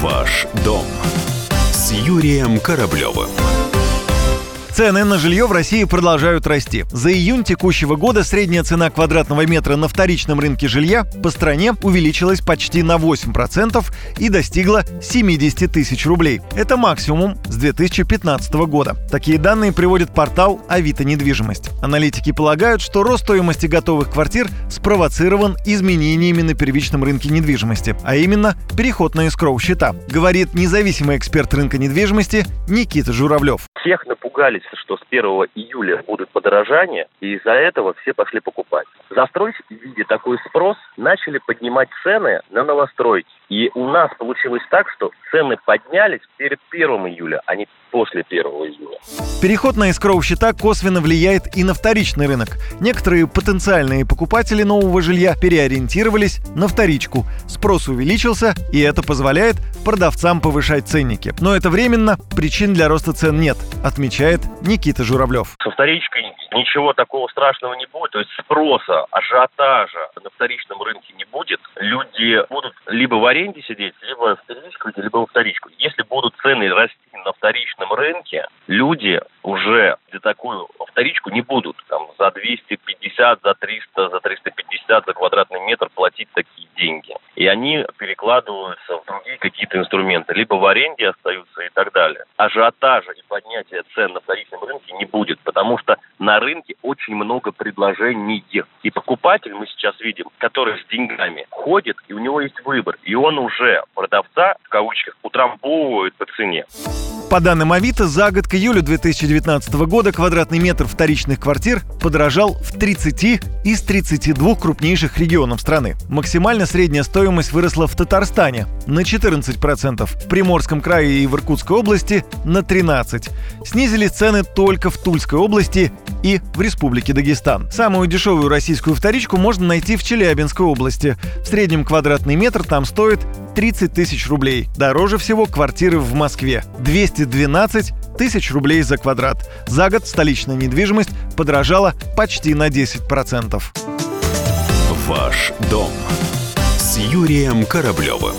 Ваш дом с Юрием Кораблевым. Цены на жилье в России продолжают расти. За июнь текущего года средняя цена квадратного метра на вторичном рынке жилья по стране увеличилась почти на 8% и достигла 70 тысяч рублей. Это максимум с 2015 года. Такие данные приводит портал Авито недвижимость. Аналитики полагают, что рост стоимости готовых квартир спровоцирован изменениями на первичном рынке недвижимости, а именно переход на эскроу счета, говорит независимый эксперт рынка недвижимости Никита Журавлев. Всех напугались, что с 1 июля будут подорожания, и из-за этого все пошли покупать. Застройщики, видя такой спрос, начали поднимать цены на новостройки. И у нас получилось так, что цены поднялись перед 1 июля, а не после 1 июля. Переход на эскроу счета косвенно влияет и на вторичный рынок. Некоторые потенциальные покупатели нового жилья переориентировались на вторичку. Спрос увеличился, и это позволяет продавцам повышать ценники. Но это временно, причин для роста цен нет, отмечает Никита Журавлев. Со вторичкой ничего такого страшного не будет, то есть спроса, ажиотажа на вторичном рынке не будет. Люди будут либо в аренде сидеть, либо в первичку, либо во вторичку. Если будут цены расти на вторичном рынке, люди уже за такую вторичку не будут там за 250, за 300, за 350 за квадратный метр платить такие деньги. И они перекладываются в другие какие-то инструменты, либо в аренде остаются и так далее. Ажиотажа и поднятия цен на вторичном рынке не будет, потому что на рынке очень много предложений. И покупатель, мы сейчас видим, который с деньгами ходит, и у него есть выбор. И он уже продавца, в кавычках, утрамбовывает по цене. По данным Авито, за год к июлю 2019 года квадратный метр вторичных квартир подорожал в 30 из 32 крупнейших регионов страны. Максимально средняя стоимость выросла в Татарстане на 14%, в Приморском крае и в Иркутской области на 13%. Снизились цены только в Тульской области и в Республике Дагестан. Самую дешевую российскую вторичку можно найти в Челябинской области. В среднем квадратный метр там стоит 30 тысяч рублей. Дороже всего квартиры в Москве. 212 тысяч рублей за квадрат. За год столичная недвижимость подорожала почти на 10%. Ваш дом с Юрием Кораблевым.